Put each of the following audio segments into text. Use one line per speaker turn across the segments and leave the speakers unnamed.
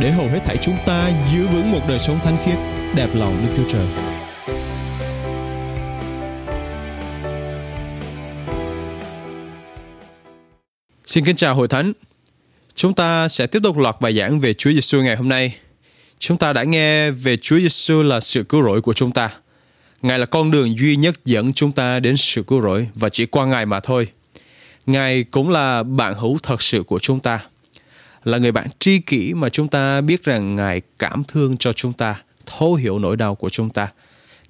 để hầu hết thảy chúng ta giữ vững một đời sống thánh khiết, đẹp lòng Đức Chúa Trời. Xin kính chào hội thánh. Chúng ta sẽ tiếp tục loạt bài giảng về Chúa Giêsu ngày hôm nay. Chúng ta đã nghe về Chúa Giêsu là sự cứu rỗi của chúng ta. Ngài là con đường duy nhất dẫn chúng ta đến sự cứu rỗi và chỉ qua Ngài mà thôi. Ngài cũng là bạn hữu thật sự của chúng ta là người bạn tri kỷ mà chúng ta biết rằng Ngài cảm thương cho chúng ta, thấu hiểu nỗi đau của chúng ta.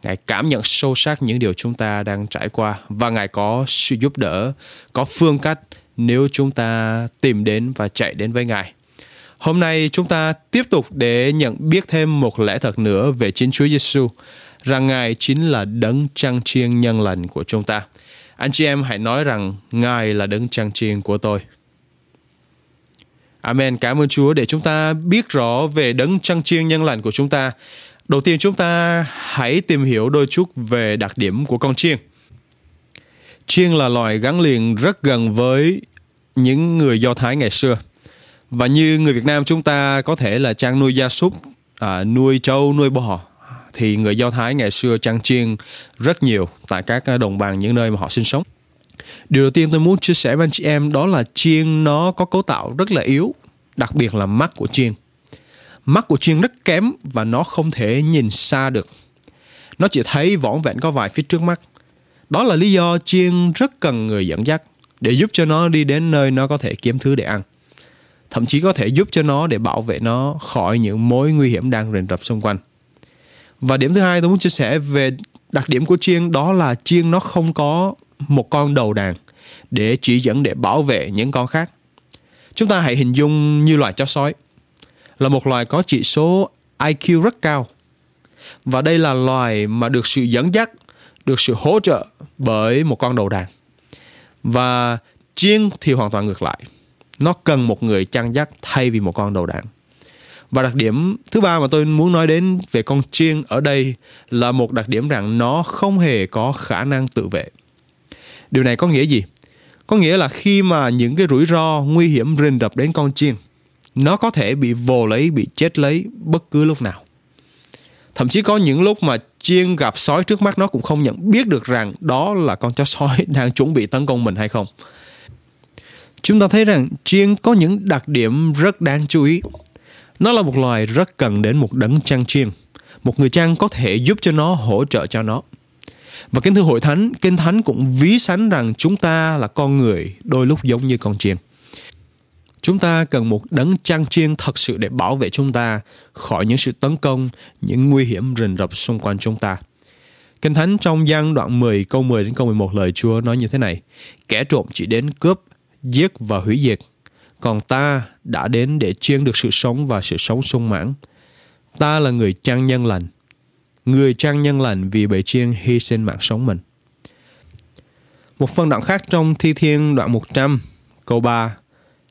Ngài cảm nhận sâu sắc những điều chúng ta đang trải qua và Ngài có sự giúp đỡ, có phương cách nếu chúng ta tìm đến và chạy đến với Ngài. Hôm nay chúng ta tiếp tục để nhận biết thêm một lẽ thật nữa về chính Chúa Giêsu, rằng Ngài chính là đấng trăng chiên nhân lành của chúng ta. Anh chị em hãy nói rằng Ngài là đấng trăng chiên của tôi. Amen. Cảm ơn Chúa để chúng ta biết rõ về đấng trăng chiên nhân lành của chúng ta. Đầu tiên chúng ta hãy tìm hiểu đôi chút về đặc điểm của con chiên. Chiên là loài gắn liền rất gần với những người Do Thái ngày xưa. Và như người Việt Nam chúng ta có thể là trang nuôi gia súc, à, nuôi trâu, nuôi bò thì người Do Thái ngày xưa trang chiên rất nhiều tại các đồng bằng những nơi mà họ sinh sống. Điều đầu tiên tôi muốn chia sẻ với anh chị em đó là chiên nó có cấu tạo rất là yếu, đặc biệt là mắt của chiên. Mắt của chiên rất kém và nó không thể nhìn xa được. Nó chỉ thấy vỏn vẹn có vài phía trước mắt. Đó là lý do chiên rất cần người dẫn dắt để giúp cho nó đi đến nơi nó có thể kiếm thứ để ăn. Thậm chí có thể giúp cho nó để bảo vệ nó khỏi những mối nguy hiểm đang rình rập xung quanh. Và điểm thứ hai tôi muốn chia sẻ về đặc điểm của chiên đó là chiên nó không có một con đầu đàn để chỉ dẫn để bảo vệ những con khác. Chúng ta hãy hình dung như loài chó sói là một loài có chỉ số IQ rất cao. Và đây là loài mà được sự dẫn dắt, được sự hỗ trợ bởi một con đầu đàn. Và chiên thì hoàn toàn ngược lại. Nó cần một người chăn dắt thay vì một con đầu đàn. Và đặc điểm thứ ba mà tôi muốn nói đến về con chiên ở đây là một đặc điểm rằng nó không hề có khả năng tự vệ. Điều này có nghĩa gì? Có nghĩa là khi mà những cái rủi ro nguy hiểm rình rập đến con chiên, nó có thể bị vồ lấy, bị chết lấy bất cứ lúc nào. Thậm chí có những lúc mà chiên gặp sói trước mắt nó cũng không nhận biết được rằng đó là con chó sói đang chuẩn bị tấn công mình hay không. Chúng ta thấy rằng chiên có những đặc điểm rất đáng chú ý. Nó là một loài rất cần đến một đấng chăn chiên. Một người chăn có thể giúp cho nó, hỗ trợ cho nó. Và kính thưa hội thánh, kinh thánh cũng ví sánh rằng chúng ta là con người đôi lúc giống như con chiên. Chúng ta cần một đấng chăn chiên thật sự để bảo vệ chúng ta khỏi những sự tấn công, những nguy hiểm rình rập xung quanh chúng ta. Kinh Thánh trong gian đoạn 10 câu 10 đến câu 11 lời Chúa nói như thế này. Kẻ trộm chỉ đến cướp, giết và hủy diệt. Còn ta đã đến để chiên được sự sống và sự sống sung mãn. Ta là người chăn nhân lành người trang nhân lành vì bề chiên hy sinh mạng sống mình. Một phân đoạn khác trong Thi Thiên đoạn 100, câu 3,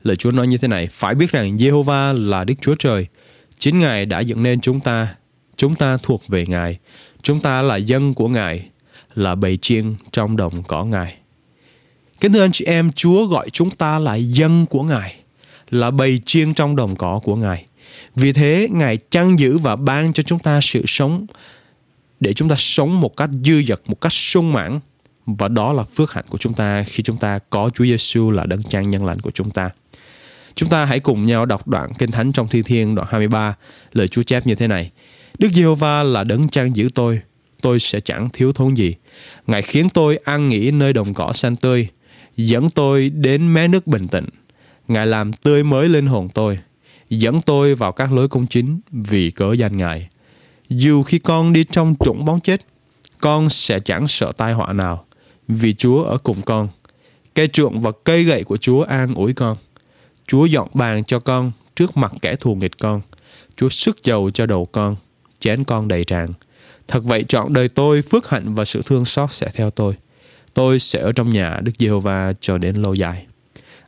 lời Chúa nói như thế này, phải biết rằng Jehovah là Đức Chúa Trời, chính Ngài đã dựng nên chúng ta, chúng ta thuộc về Ngài, chúng ta là dân của Ngài, là bầy chiên trong đồng cỏ Ngài. Kính thưa anh chị em, Chúa gọi chúng ta là dân của Ngài, là bầy chiên trong đồng cỏ của Ngài. Vì thế, Ngài chăn giữ và ban cho chúng ta sự sống để chúng ta sống một cách dư dật, một cách sung mãn và đó là phước hạnh của chúng ta khi chúng ta có Chúa Giêsu là đấng trang nhân lành của chúng ta. Chúng ta hãy cùng nhau đọc đoạn Kinh Thánh trong Thi Thiên đoạn 23, lời Chúa chép như thế này. Đức Giê-hô-va là đấng trang giữ tôi, tôi sẽ chẳng thiếu thốn gì. Ngài khiến tôi ăn nghỉ nơi đồng cỏ xanh tươi, dẫn tôi đến mé nước bình tĩnh. Ngài làm tươi mới linh hồn tôi, dẫn tôi vào các lối công chính vì cớ danh Ngài. Dù khi con đi trong trũng bóng chết, con sẽ chẳng sợ tai họa nào, vì Chúa ở cùng con. Cây trượng và cây gậy của Chúa an ủi con. Chúa dọn bàn cho con trước mặt kẻ thù nghịch con. Chúa sức dầu cho đầu con. chén con đầy tràn. Thật vậy trọn đời tôi, phước hạnh và sự thương xót sẽ theo tôi. Tôi sẽ ở trong nhà Đức Giê-hô-va cho đến lâu dài.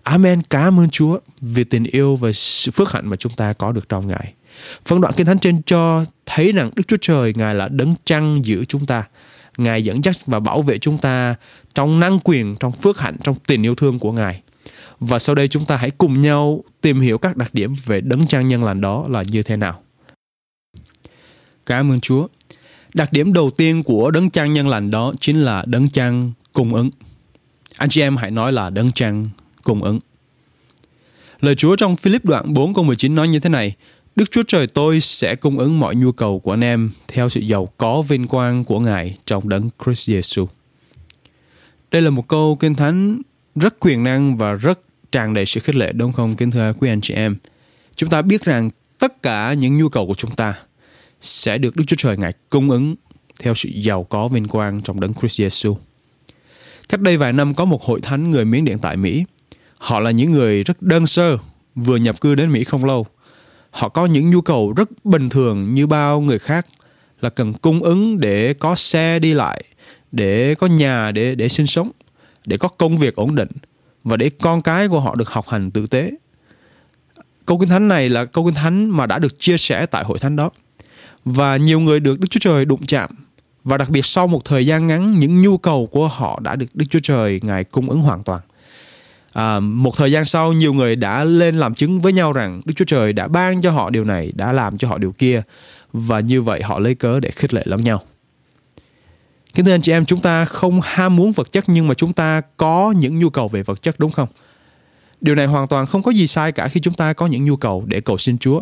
Amen. Cảm ơn Chúa vì tình yêu và sự phước hạnh mà chúng ta có được trong Ngài. Phân đoạn Kinh Thánh trên cho thấy rằng Đức Chúa Trời Ngài là đấng chăn giữ chúng ta. Ngài dẫn dắt và bảo vệ chúng ta trong năng quyền, trong phước hạnh, trong tình yêu thương của Ngài. Và sau đây chúng ta hãy cùng nhau tìm hiểu các đặc điểm về đấng trang nhân lành đó là như thế nào. Cảm ơn Chúa. Đặc điểm đầu tiên của đấng trang nhân lành đó chính là đấng trang cung ứng. Anh chị em hãy nói là đấng trang cung ứng. Lời Chúa trong Philip đoạn 4 câu 19 nói như thế này, Đức Chúa Trời tôi sẽ cung ứng mọi nhu cầu của anh em theo sự giàu có vinh quang của Ngài trong đấng Christ Jesus. Đây là một câu kinh thánh rất quyền năng và rất tràn đầy sự khích lệ đúng không kính thưa quý anh chị em. Chúng ta biết rằng tất cả những nhu cầu của chúng ta sẽ được Đức Chúa Trời Ngài cung ứng theo sự giàu có vinh quang trong đấng Christ Jesus. Cách đây vài năm có một hội thánh người Miến Điện tại Mỹ. Họ là những người rất đơn sơ, vừa nhập cư đến Mỹ không lâu. Họ có những nhu cầu rất bình thường như bao người khác là cần cung ứng để có xe đi lại, để có nhà để để sinh sống, để có công việc ổn định và để con cái của họ được học hành tử tế. Câu kinh thánh này là câu kinh thánh mà đã được chia sẻ tại hội thánh đó. Và nhiều người được Đức Chúa Trời đụng chạm và đặc biệt sau một thời gian ngắn những nhu cầu của họ đã được Đức Chúa Trời Ngài cung ứng hoàn toàn. À, một thời gian sau nhiều người đã lên làm chứng với nhau rằng Đức Chúa Trời đã ban cho họ điều này, đã làm cho họ điều kia và như vậy họ lấy cớ để khích lệ lẫn nhau. Kính thưa anh chị em, chúng ta không ham muốn vật chất nhưng mà chúng ta có những nhu cầu về vật chất đúng không? Điều này hoàn toàn không có gì sai cả khi chúng ta có những nhu cầu để cầu xin Chúa.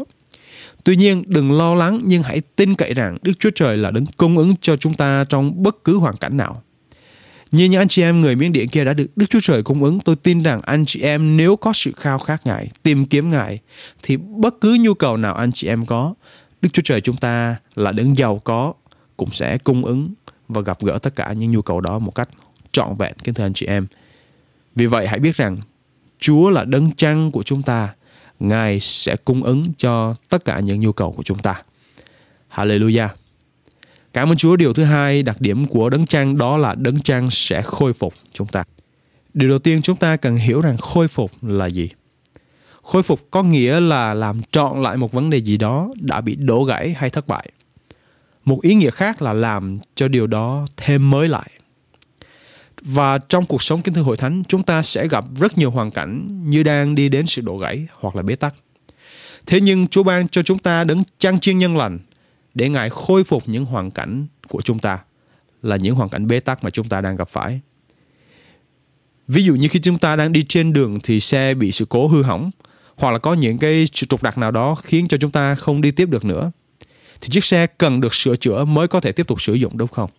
Tuy nhiên, đừng lo lắng nhưng hãy tin cậy rằng Đức Chúa Trời là đấng cung ứng cho chúng ta trong bất cứ hoàn cảnh nào. Như những anh chị em người miếng điện kia đã được Đức Chúa Trời cung ứng, tôi tin rằng anh chị em nếu có sự khao khát Ngài, tìm kiếm Ngài, thì bất cứ nhu cầu nào anh chị em có, Đức Chúa Trời chúng ta là đấng giàu có, cũng sẽ cung ứng và gặp gỡ tất cả những nhu cầu đó một cách trọn vẹn kính thưa anh chị em. Vì vậy hãy biết rằng Chúa là đấng trăng của chúng ta, Ngài sẽ cung ứng cho tất cả những nhu cầu của chúng ta. Hallelujah. Cảm ơn Chúa điều thứ hai, đặc điểm của đấng trăng đó là đấng trăng sẽ khôi phục chúng ta. Điều đầu tiên chúng ta cần hiểu rằng khôi phục là gì. Khôi phục có nghĩa là làm trọn lại một vấn đề gì đó đã bị đổ gãy hay thất bại. Một ý nghĩa khác là làm cho điều đó thêm mới lại. Và trong cuộc sống kính thưa hội thánh, chúng ta sẽ gặp rất nhiều hoàn cảnh như đang đi đến sự đổ gãy hoặc là bế tắc. Thế nhưng Chúa ban cho chúng ta đấng chăn chiên nhân lành để Ngài khôi phục những hoàn cảnh của chúng ta là những hoàn cảnh bế tắc mà chúng ta đang gặp phải. Ví dụ như khi chúng ta đang đi trên đường thì xe bị sự cố hư hỏng hoặc là có những cái trục đặc nào đó khiến cho chúng ta không đi tiếp được nữa thì chiếc xe cần được sửa chữa mới có thể tiếp tục sử dụng đúng không?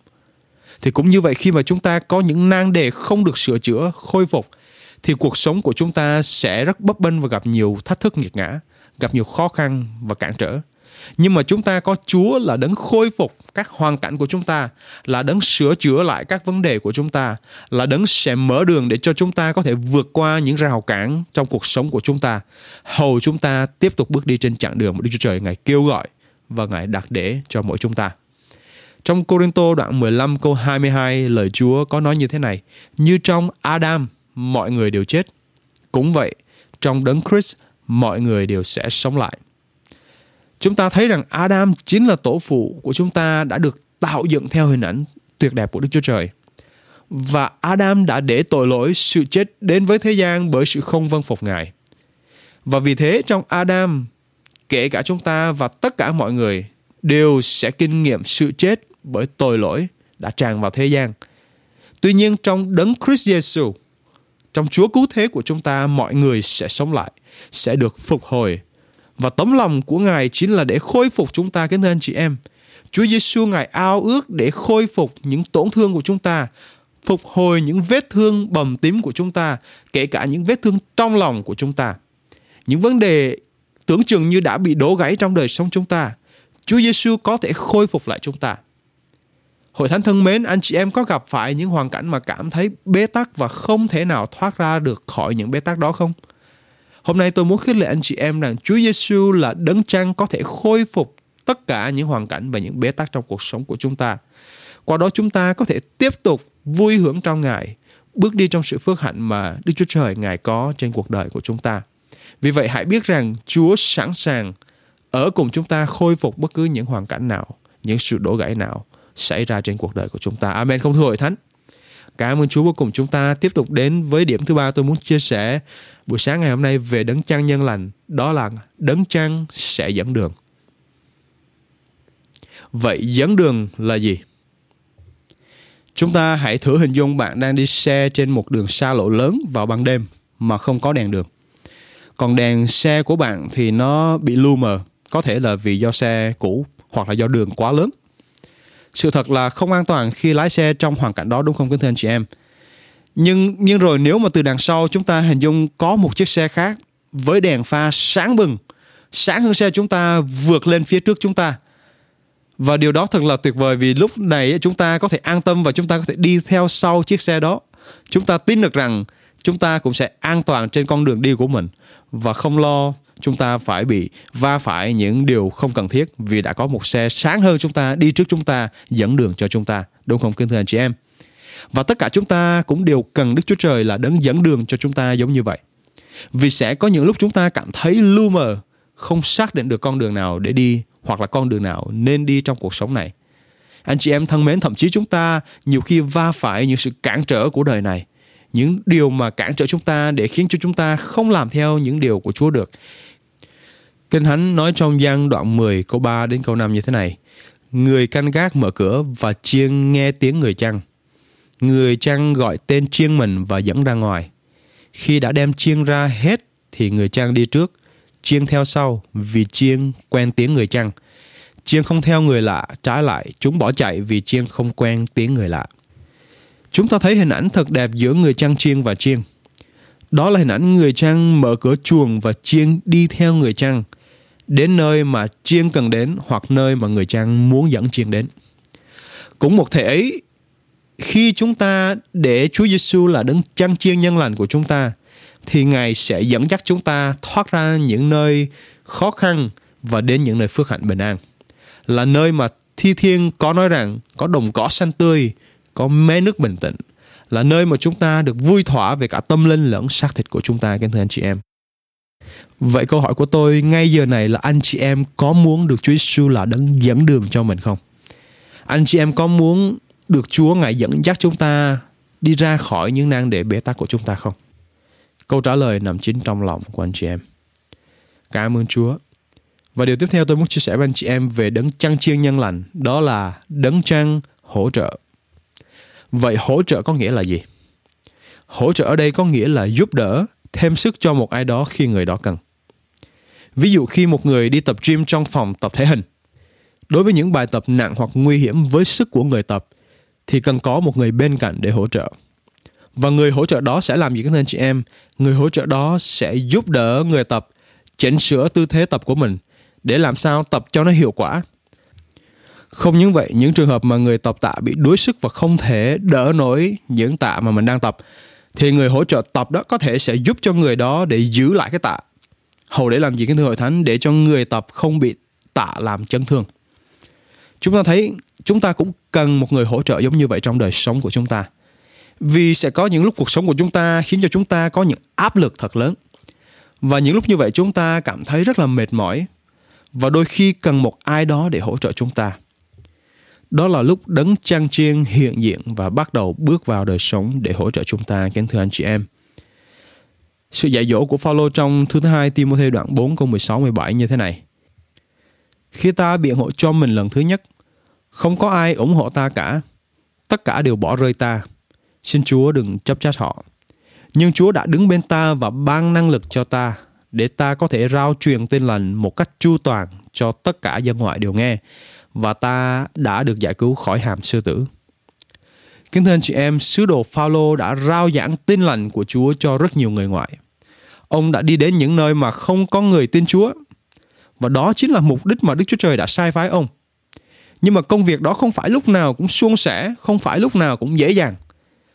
Thì cũng như vậy khi mà chúng ta có những nan đề không được sửa chữa, khôi phục thì cuộc sống của chúng ta sẽ rất bấp bênh và gặp nhiều thách thức nghiệt ngã, gặp nhiều khó khăn và cản trở. Nhưng mà chúng ta có Chúa là đấng khôi phục các hoàn cảnh của chúng ta, là đấng sửa chữa lại các vấn đề của chúng ta, là đấng sẽ mở đường để cho chúng ta có thể vượt qua những rào cản trong cuộc sống của chúng ta, hầu chúng ta tiếp tục bước đi trên chặng đường mà Đức Chúa Trời Ngài kêu gọi và Ngài đặt để cho mỗi chúng ta. Trong Corinto đoạn 15 câu 22 lời Chúa có nói như thế này Như trong Adam mọi người đều chết. Cũng vậy trong đấng Christ mọi người đều sẽ sống lại. Chúng ta thấy rằng Adam chính là tổ phụ của chúng ta đã được tạo dựng theo hình ảnh tuyệt đẹp của Đức Chúa Trời. Và Adam đã để tội lỗi sự chết đến với thế gian bởi sự không vâng phục Ngài. Và vì thế trong Adam kể cả chúng ta và tất cả mọi người đều sẽ kinh nghiệm sự chết bởi tội lỗi đã tràn vào thế gian. Tuy nhiên trong đấng Christ Jesus, trong Chúa cứu thế của chúng ta, mọi người sẽ sống lại, sẽ được phục hồi. Và tấm lòng của Ngài chính là để khôi phục chúng ta, kính thưa anh chị em. Chúa Giêsu Ngài ao ước để khôi phục những tổn thương của chúng ta, phục hồi những vết thương bầm tím của chúng ta, kể cả những vết thương trong lòng của chúng ta. Những vấn đề tưởng chừng như đã bị đổ gãy trong đời sống chúng ta, Chúa Giêsu có thể khôi phục lại chúng ta. Hội thánh thân mến, anh chị em có gặp phải những hoàn cảnh mà cảm thấy bế tắc và không thể nào thoát ra được khỏi những bế tắc đó không? Hôm nay tôi muốn khích lệ anh chị em rằng Chúa Giêsu là đấng trang có thể khôi phục tất cả những hoàn cảnh và những bế tắc trong cuộc sống của chúng ta. Qua đó chúng ta có thể tiếp tục vui hưởng trong Ngài, bước đi trong sự phước hạnh mà Đức Chúa Trời Ngài có trên cuộc đời của chúng ta. Vì vậy hãy biết rằng Chúa sẵn sàng ở cùng chúng ta khôi phục bất cứ những hoàn cảnh nào, những sự đổ gãy nào xảy ra trên cuộc đời của chúng ta. Amen. Không thưa hội thánh. Cảm ơn Chúa vô cùng chúng ta tiếp tục đến với điểm thứ ba tôi muốn chia sẻ buổi sáng ngày hôm nay về đấng trăng nhân lành. Đó là đấng trăng sẽ dẫn đường. Vậy dẫn đường là gì? Chúng ta hãy thử hình dung bạn đang đi xe trên một đường xa lộ lớn vào ban đêm mà không có đèn đường. Còn đèn xe của bạn thì nó bị lu mờ, có thể là vì do xe cũ hoặc là do đường quá lớn. Sự thật là không an toàn khi lái xe trong hoàn cảnh đó đúng không kính thưa anh chị em? Nhưng nhưng rồi nếu mà từ đằng sau chúng ta hình dung có một chiếc xe khác với đèn pha sáng bừng, sáng hơn xe chúng ta vượt lên phía trước chúng ta. Và điều đó thật là tuyệt vời vì lúc này chúng ta có thể an tâm và chúng ta có thể đi theo sau chiếc xe đó. Chúng ta tin được rằng chúng ta cũng sẽ an toàn trên con đường đi của mình và không lo chúng ta phải bị va phải những điều không cần thiết vì đã có một xe sáng hơn chúng ta, đi trước chúng ta, dẫn đường cho chúng ta. Đúng không, kính thưa anh chị em? Và tất cả chúng ta cũng đều cần Đức Chúa Trời là đấng dẫn đường cho chúng ta giống như vậy. Vì sẽ có những lúc chúng ta cảm thấy lu mờ, không xác định được con đường nào để đi hoặc là con đường nào nên đi trong cuộc sống này. Anh chị em thân mến, thậm chí chúng ta nhiều khi va phải những sự cản trở của đời này, những điều mà cản trở chúng ta để khiến cho chúng ta không làm theo những điều của Chúa được. Kinh Thánh nói trong gian đoạn 10 câu 3 đến câu 5 như thế này. Người canh gác mở cửa và chiên nghe tiếng người chăn. Người chăn gọi tên chiên mình và dẫn ra ngoài. Khi đã đem chiên ra hết thì người chăn đi trước, chiên theo sau vì chiên quen tiếng người chăn. Chiên không theo người lạ, trái lại chúng bỏ chạy vì chiên không quen tiếng người lạ. Chúng ta thấy hình ảnh thật đẹp giữa người chăn chiên và chiên. Đó là hình ảnh người chăn mở cửa chuồng và chiên đi theo người chăn đến nơi mà chiên cần đến hoặc nơi mà người trang muốn dẫn chiên đến. Cũng một thể ấy, khi chúng ta để Chúa Giêsu là đấng chăn chiên nhân lành của chúng ta, thì Ngài sẽ dẫn dắt chúng ta thoát ra những nơi khó khăn và đến những nơi phước hạnh bình an. Là nơi mà thi thiên có nói rằng có đồng cỏ xanh tươi, có mé nước bình tĩnh là nơi mà chúng ta được vui thỏa về cả tâm linh lẫn xác thịt của chúng ta kính thưa anh chị em. Vậy câu hỏi của tôi ngay giờ này là anh chị em có muốn được Chúa Giêsu là đấng dẫn đường cho mình không? Anh chị em có muốn được Chúa ngài dẫn dắt chúng ta đi ra khỏi những nan đề bế tắc của chúng ta không? Câu trả lời nằm chính trong lòng của anh chị em. Cảm ơn Chúa. Và điều tiếp theo tôi muốn chia sẻ với anh chị em về đấng chăn chiên nhân lành, đó là đấng chăn hỗ trợ. Vậy hỗ trợ có nghĩa là gì? Hỗ trợ ở đây có nghĩa là giúp đỡ, thêm sức cho một ai đó khi người đó cần. Ví dụ khi một người đi tập gym trong phòng tập thể hình, đối với những bài tập nặng hoặc nguy hiểm với sức của người tập thì cần có một người bên cạnh để hỗ trợ. Và người hỗ trợ đó sẽ làm gì các anh chị em? Người hỗ trợ đó sẽ giúp đỡ người tập chỉnh sửa tư thế tập của mình để làm sao tập cho nó hiệu quả không những vậy, những trường hợp mà người tập tạ bị đuối sức và không thể đỡ nổi những tạ mà mình đang tập thì người hỗ trợ tập đó có thể sẽ giúp cho người đó để giữ lại cái tạ. Hầu để làm gì cái thưa hội thánh để cho người tập không bị tạ làm chấn thương. Chúng ta thấy chúng ta cũng cần một người hỗ trợ giống như vậy trong đời sống của chúng ta. Vì sẽ có những lúc cuộc sống của chúng ta khiến cho chúng ta có những áp lực thật lớn. Và những lúc như vậy chúng ta cảm thấy rất là mệt mỏi và đôi khi cần một ai đó để hỗ trợ chúng ta. Đó là lúc đấng trang chiên hiện diện và bắt đầu bước vào đời sống để hỗ trợ chúng ta, kính thưa anh chị em. Sự dạy dỗ của Phaolô trong thứ hai Timothy đoạn 4 câu 16 17 như thế này. Khi ta biện hộ cho mình lần thứ nhất, không có ai ủng hộ ta cả. Tất cả đều bỏ rơi ta. Xin Chúa đừng chấp trách họ. Nhưng Chúa đã đứng bên ta và ban năng lực cho ta để ta có thể rao truyền tin lành một cách chu toàn cho tất cả dân ngoại đều nghe và ta đã được giải cứu khỏi hàm sư tử. Kính thưa anh chị em, sứ đồ Phaolô đã rao giảng tin lành của Chúa cho rất nhiều người ngoại. Ông đã đi đến những nơi mà không có người tin Chúa. Và đó chính là mục đích mà Đức Chúa Trời đã sai phái ông. Nhưng mà công việc đó không phải lúc nào cũng suôn sẻ, không phải lúc nào cũng dễ dàng.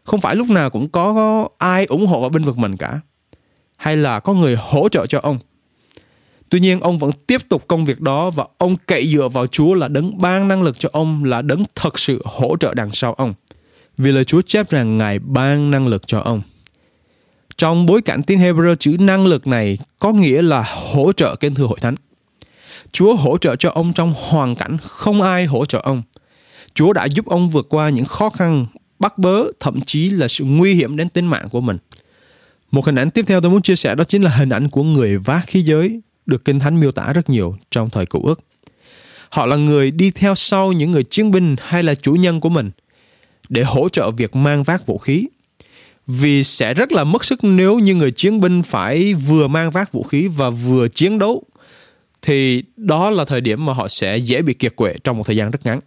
Không phải lúc nào cũng có ai ủng hộ ở bên vực mình cả. Hay là có người hỗ trợ cho ông. Tuy nhiên ông vẫn tiếp tục công việc đó và ông cậy dựa vào Chúa là đấng ban năng lực cho ông là đấng thật sự hỗ trợ đằng sau ông. Vì lời Chúa chép rằng Ngài ban năng lực cho ông. Trong bối cảnh tiếng Hebrew chữ năng lực này có nghĩa là hỗ trợ kính thừa hội thánh. Chúa hỗ trợ cho ông trong hoàn cảnh không ai hỗ trợ ông. Chúa đã giúp ông vượt qua những khó khăn, bắt bớ, thậm chí là sự nguy hiểm đến tính mạng của mình. Một hình ảnh tiếp theo tôi muốn chia sẻ đó chính là hình ảnh của người vác khí giới được Kinh Thánh miêu tả rất nhiều trong thời cựu ước. Họ là người đi theo sau những người chiến binh hay là chủ nhân của mình để hỗ trợ việc mang vác vũ khí. Vì sẽ rất là mất sức nếu như người chiến binh phải vừa mang vác vũ khí và vừa chiến đấu thì đó là thời điểm mà họ sẽ dễ bị kiệt quệ trong một thời gian rất ngắn.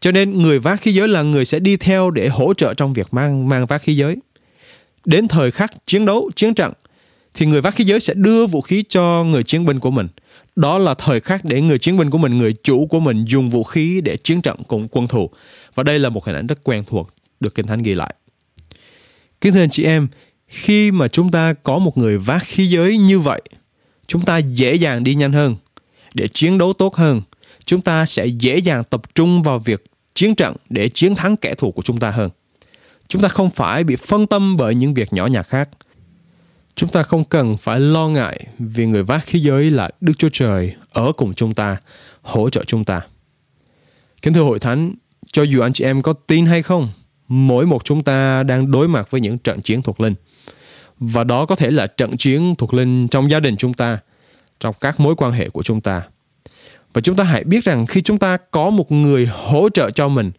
Cho nên người vác khí giới là người sẽ đi theo để hỗ trợ trong việc mang mang vác khí giới. Đến thời khắc chiến đấu, chiến trận thì người vác khí giới sẽ đưa vũ khí cho người chiến binh của mình. Đó là thời khắc để người chiến binh của mình, người chủ của mình dùng vũ khí để chiến trận cùng quân thù. Và đây là một hình ảnh rất quen thuộc được Kinh Thánh ghi lại. Kính thưa anh chị em, khi mà chúng ta có một người vác khí giới như vậy, chúng ta dễ dàng đi nhanh hơn để chiến đấu tốt hơn. Chúng ta sẽ dễ dàng tập trung vào việc chiến trận để chiến thắng kẻ thù của chúng ta hơn. Chúng ta không phải bị phân tâm bởi những việc nhỏ nhặt khác. Chúng ta không cần phải lo ngại vì người vác khí giới là Đức Chúa Trời ở cùng chúng ta, hỗ trợ chúng ta. Kính thưa hội thánh, cho dù anh chị em có tin hay không, mỗi một chúng ta đang đối mặt với những trận chiến thuộc linh. Và đó có thể là trận chiến thuộc linh trong gia đình chúng ta, trong các mối quan hệ của chúng ta. Và chúng ta hãy biết rằng khi chúng ta có một người hỗ trợ cho mình,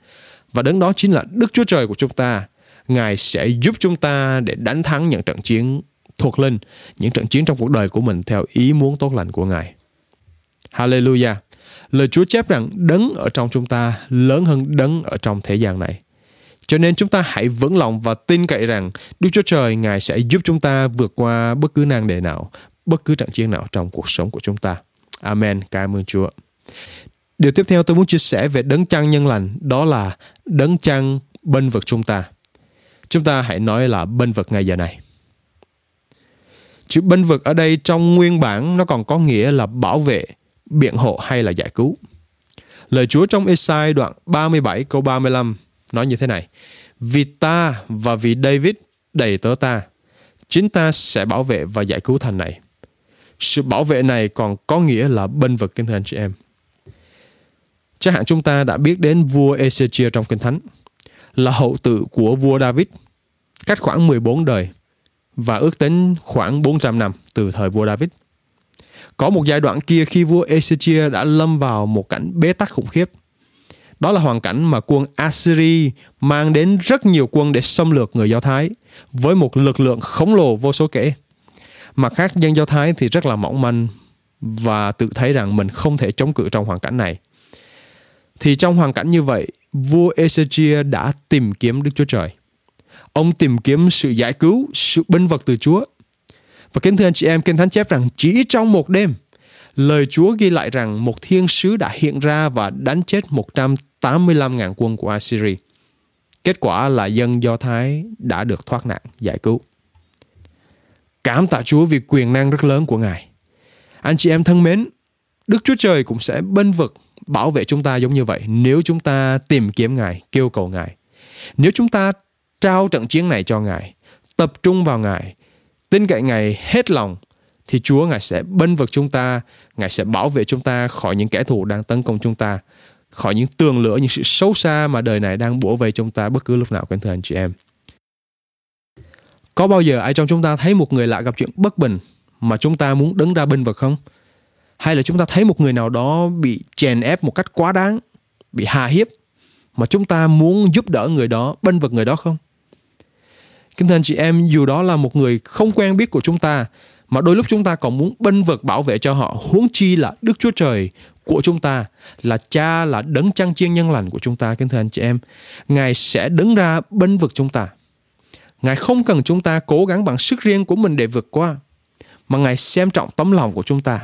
và đứng đó chính là Đức Chúa Trời của chúng ta, Ngài sẽ giúp chúng ta để đánh thắng những trận chiến thuộc linh, những trận chiến trong cuộc đời của mình theo ý muốn tốt lành của Ngài. Hallelujah! Lời Chúa chép rằng đấng ở trong chúng ta lớn hơn đấng ở trong thế gian này. Cho nên chúng ta hãy vững lòng và tin cậy rằng Đức Chúa Trời Ngài sẽ giúp chúng ta vượt qua bất cứ nan đề nào, bất cứ trận chiến nào trong cuộc sống của chúng ta. Amen. Cảm ơn Chúa. Điều tiếp theo tôi muốn chia sẻ về đấng chăn nhân lành đó là đấng chăn bên vực chúng ta. Chúng ta hãy nói là bên vực ngay giờ này. Chữ bênh vực ở đây trong nguyên bản nó còn có nghĩa là bảo vệ, biện hộ hay là giải cứu. Lời Chúa trong Esai đoạn 37 câu 35 nói như thế này. Vì ta và vì David đầy tớ ta, chính ta sẽ bảo vệ và giải cứu thành này. Sự bảo vệ này còn có nghĩa là bênh vực kinh thưa anh chị em. Chắc hẳn chúng ta đã biết đến vua Ezechia trong Kinh Thánh, là hậu tự của vua David, cách khoảng 14 đời và ước tính khoảng 400 năm từ thời vua David. Có một giai đoạn kia khi vua Ezechia đã lâm vào một cảnh bế tắc khủng khiếp. Đó là hoàn cảnh mà quân Assyri mang đến rất nhiều quân để xâm lược người Do Thái với một lực lượng khổng lồ vô số kể. Mặt khác dân Do Thái thì rất là mỏng manh và tự thấy rằng mình không thể chống cự trong hoàn cảnh này. Thì trong hoàn cảnh như vậy, vua Ezechia đã tìm kiếm Đức Chúa Trời. Ông tìm kiếm sự giải cứu, sự binh vật từ Chúa. Và kính thưa anh chị em, Kinh Thánh chép rằng chỉ trong một đêm, lời Chúa ghi lại rằng một thiên sứ đã hiện ra và đánh chết 185.000 quân của Assyria. Kết quả là dân Do Thái đã được thoát nạn, giải cứu. Cảm tạ Chúa vì quyền năng rất lớn của Ngài. Anh chị em thân mến, Đức Chúa Trời cũng sẽ bên vực bảo vệ chúng ta giống như vậy nếu chúng ta tìm kiếm Ngài, kêu cầu Ngài. Nếu chúng ta trao trận chiến này cho Ngài, tập trung vào Ngài, tin cậy Ngài hết lòng, thì Chúa Ngài sẽ bênh vực chúng ta, Ngài sẽ bảo vệ chúng ta khỏi những kẻ thù đang tấn công chúng ta, khỏi những tường lửa, những sự xấu xa mà đời này đang bủa vây chúng ta bất cứ lúc nào, kính thưa anh chị em. Có bao giờ ai trong chúng ta thấy một người lạ gặp chuyện bất bình mà chúng ta muốn đứng ra bênh vực không? Hay là chúng ta thấy một người nào đó bị chèn ép một cách quá đáng, bị hà hiếp mà chúng ta muốn giúp đỡ người đó, bênh vực người đó không? Kính thưa anh chị em, dù đó là một người không quen biết của chúng ta, mà đôi lúc chúng ta còn muốn bênh vực bảo vệ cho họ, huống chi là Đức Chúa Trời của chúng ta, là cha, là đấng chăn chiên nhân lành của chúng ta, kính thưa anh chị em. Ngài sẽ đứng ra bênh vực chúng ta. Ngài không cần chúng ta cố gắng bằng sức riêng của mình để vượt qua, mà Ngài xem trọng tấm lòng của chúng ta.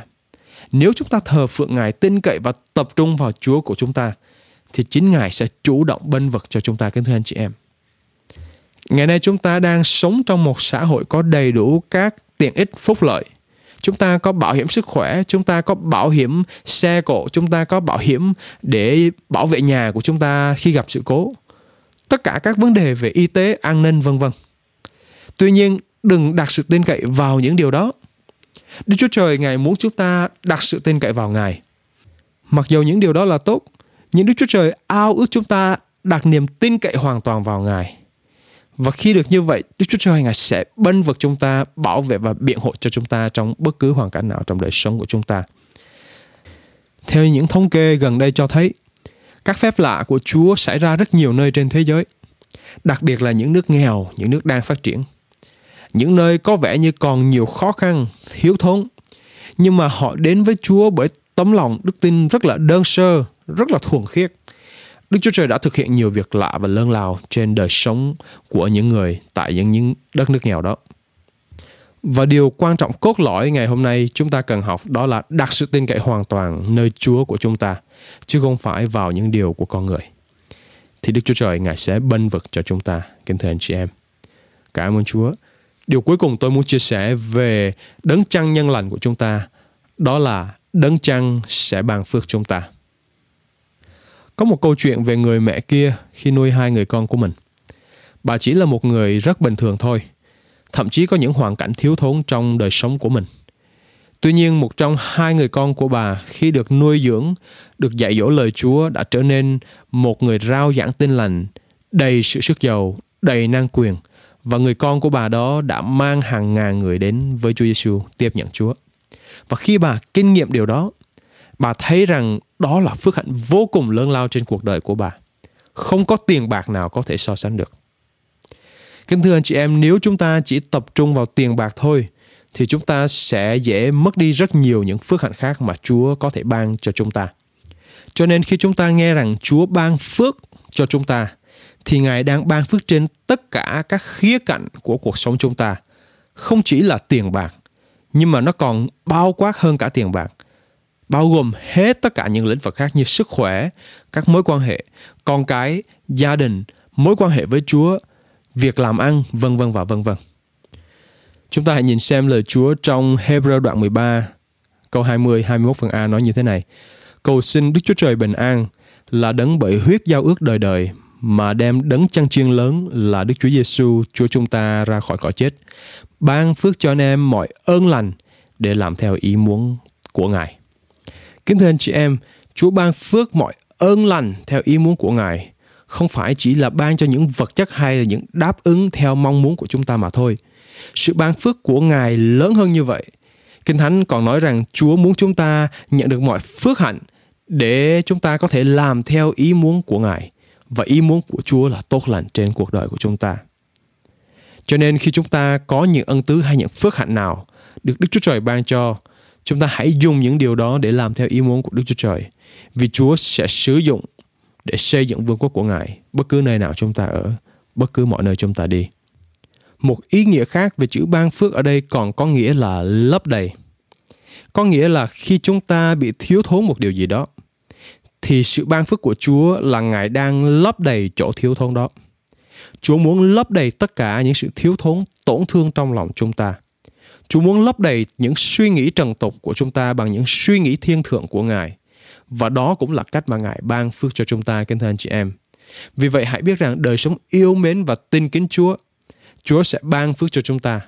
Nếu chúng ta thờ phượng Ngài, tin cậy và tập trung vào Chúa của chúng ta, thì chính Ngài sẽ chủ động bênh vực cho chúng ta, kính thưa anh chị em. Ngày nay chúng ta đang sống trong một xã hội có đầy đủ các tiện ích, phúc lợi. chúng ta có bảo hiểm sức khỏe, chúng ta có bảo hiểm xe cộ, chúng ta có bảo hiểm để bảo vệ nhà của chúng ta khi gặp sự cố. Tất cả các vấn đề về y tế, an ninh, vân vân. Tuy nhiên, đừng đặt sự tin cậy vào những điều đó. Đức chúa trời, ngài muốn chúng ta đặt sự tin cậy vào ngài. Mặc dù những điều đó là tốt, nhưng đức chúa trời ao ước chúng ta đặt niềm tin cậy hoàn toàn vào ngài và khi được như vậy, Đức Chúa Trời Ngài sẽ bênh vực chúng ta, bảo vệ và biện hộ cho chúng ta trong bất cứ hoàn cảnh nào trong đời sống của chúng ta. Theo những thống kê gần đây cho thấy, các phép lạ của Chúa xảy ra rất nhiều nơi trên thế giới, đặc biệt là những nước nghèo, những nước đang phát triển. Những nơi có vẻ như còn nhiều khó khăn, thiếu thốn, nhưng mà họ đến với Chúa bởi tấm lòng đức tin rất là đơn sơ, rất là thuần khiết Đức Chúa Trời đã thực hiện nhiều việc lạ và lớn lao trên đời sống của những người tại những, những đất nước nghèo đó. Và điều quan trọng cốt lõi ngày hôm nay chúng ta cần học đó là đặt sự tin cậy hoàn toàn nơi Chúa của chúng ta, chứ không phải vào những điều của con người. Thì Đức Chúa Trời Ngài sẽ bênh vực cho chúng ta, kính thưa anh chị em. Cảm ơn Chúa. Điều cuối cùng tôi muốn chia sẻ về đấng trăng nhân lành của chúng ta, đó là đấng trăng sẽ ban phước chúng ta. Có một câu chuyện về người mẹ kia khi nuôi hai người con của mình. Bà chỉ là một người rất bình thường thôi, thậm chí có những hoàn cảnh thiếu thốn trong đời sống của mình. Tuy nhiên, một trong hai người con của bà khi được nuôi dưỡng, được dạy dỗ lời Chúa đã trở nên một người rao giảng tin lành, đầy sự sức giàu, đầy năng quyền và người con của bà đó đã mang hàng ngàn người đến với Chúa Giêsu tiếp nhận Chúa. Và khi bà kinh nghiệm điều đó, bà thấy rằng đó là phước hạnh vô cùng lớn lao trên cuộc đời của bà. Không có tiền bạc nào có thể so sánh được. Kính thưa anh chị em, nếu chúng ta chỉ tập trung vào tiền bạc thôi, thì chúng ta sẽ dễ mất đi rất nhiều những phước hạnh khác mà Chúa có thể ban cho chúng ta. Cho nên khi chúng ta nghe rằng Chúa ban phước cho chúng ta, thì Ngài đang ban phước trên tất cả các khía cạnh của cuộc sống chúng ta. Không chỉ là tiền bạc, nhưng mà nó còn bao quát hơn cả tiền bạc bao gồm hết tất cả những lĩnh vực khác như sức khỏe, các mối quan hệ, con cái, gia đình, mối quan hệ với Chúa, việc làm ăn, vân vân và vân vân. Chúng ta hãy nhìn xem lời Chúa trong Hebrew đoạn 13, câu 20, 21 phần A nói như thế này. Cầu xin Đức Chúa Trời bình an là đấng bởi huyết giao ước đời đời mà đem đấng chăn chiên lớn là Đức Chúa Giêsu Chúa chúng ta ra khỏi cõi chết. Ban phước cho anh em mọi ơn lành để làm theo ý muốn của Ngài. Kính thưa anh chị em, Chúa ban phước mọi ơn lành theo ý muốn của Ngài, không phải chỉ là ban cho những vật chất hay là những đáp ứng theo mong muốn của chúng ta mà thôi. Sự ban phước của Ngài lớn hơn như vậy. Kinh Thánh còn nói rằng Chúa muốn chúng ta nhận được mọi phước hạnh để chúng ta có thể làm theo ý muốn của Ngài. Và ý muốn của Chúa là tốt lành trên cuộc đời của chúng ta. Cho nên khi chúng ta có những ân tứ hay những phước hạnh nào được Đức Chúa Trời ban cho, Chúng ta hãy dùng những điều đó để làm theo ý muốn của Đức Chúa Trời. Vì Chúa sẽ sử dụng để xây dựng vương quốc của Ngài bất cứ nơi nào chúng ta ở, bất cứ mọi nơi chúng ta đi. Một ý nghĩa khác về chữ ban phước ở đây còn có nghĩa là lấp đầy. Có nghĩa là khi chúng ta bị thiếu thốn một điều gì đó, thì sự ban phước của Chúa là Ngài đang lấp đầy chỗ thiếu thốn đó. Chúa muốn lấp đầy tất cả những sự thiếu thốn, tổn thương trong lòng chúng ta. Chúa muốn lấp đầy những suy nghĩ trần tục của chúng ta bằng những suy nghĩ thiên thượng của Ngài. Và đó cũng là cách mà Ngài ban phước cho chúng ta, kính thưa anh chị em. Vì vậy hãy biết rằng đời sống yêu mến và tin kính Chúa, Chúa sẽ ban phước cho chúng ta.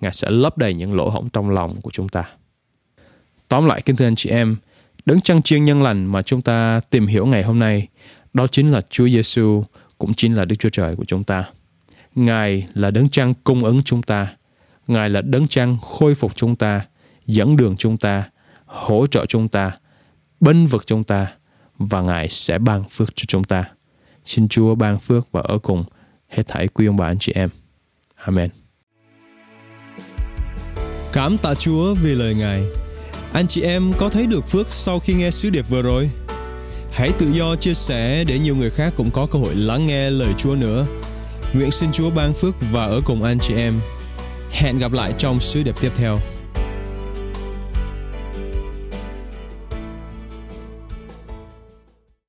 Ngài sẽ lấp đầy những lỗ hổng trong lòng của chúng ta. Tóm lại, kính thưa anh chị em, đấng trăng chiên nhân lành mà chúng ta tìm hiểu ngày hôm nay, đó chính là Chúa Giêsu, cũng chính là Đức Chúa Trời của chúng ta. Ngài là đấng trăng cung ứng chúng ta Ngài là đấng trăng khôi phục chúng ta, dẫn đường chúng ta, hỗ trợ chúng ta, bênh vực chúng ta và Ngài sẽ ban phước cho chúng ta. Xin Chúa ban phước và ở cùng hết thảy quý ông bà anh chị em. Amen. Cảm tạ Chúa vì lời Ngài. Anh chị em có thấy được phước sau khi nghe sứ điệp vừa rồi? Hãy tự do chia sẻ để nhiều người khác cũng có cơ hội lắng nghe lời Chúa nữa. Nguyện xin Chúa ban phước và ở cùng anh chị em Hẹn gặp lại trong sứ điệp tiếp theo.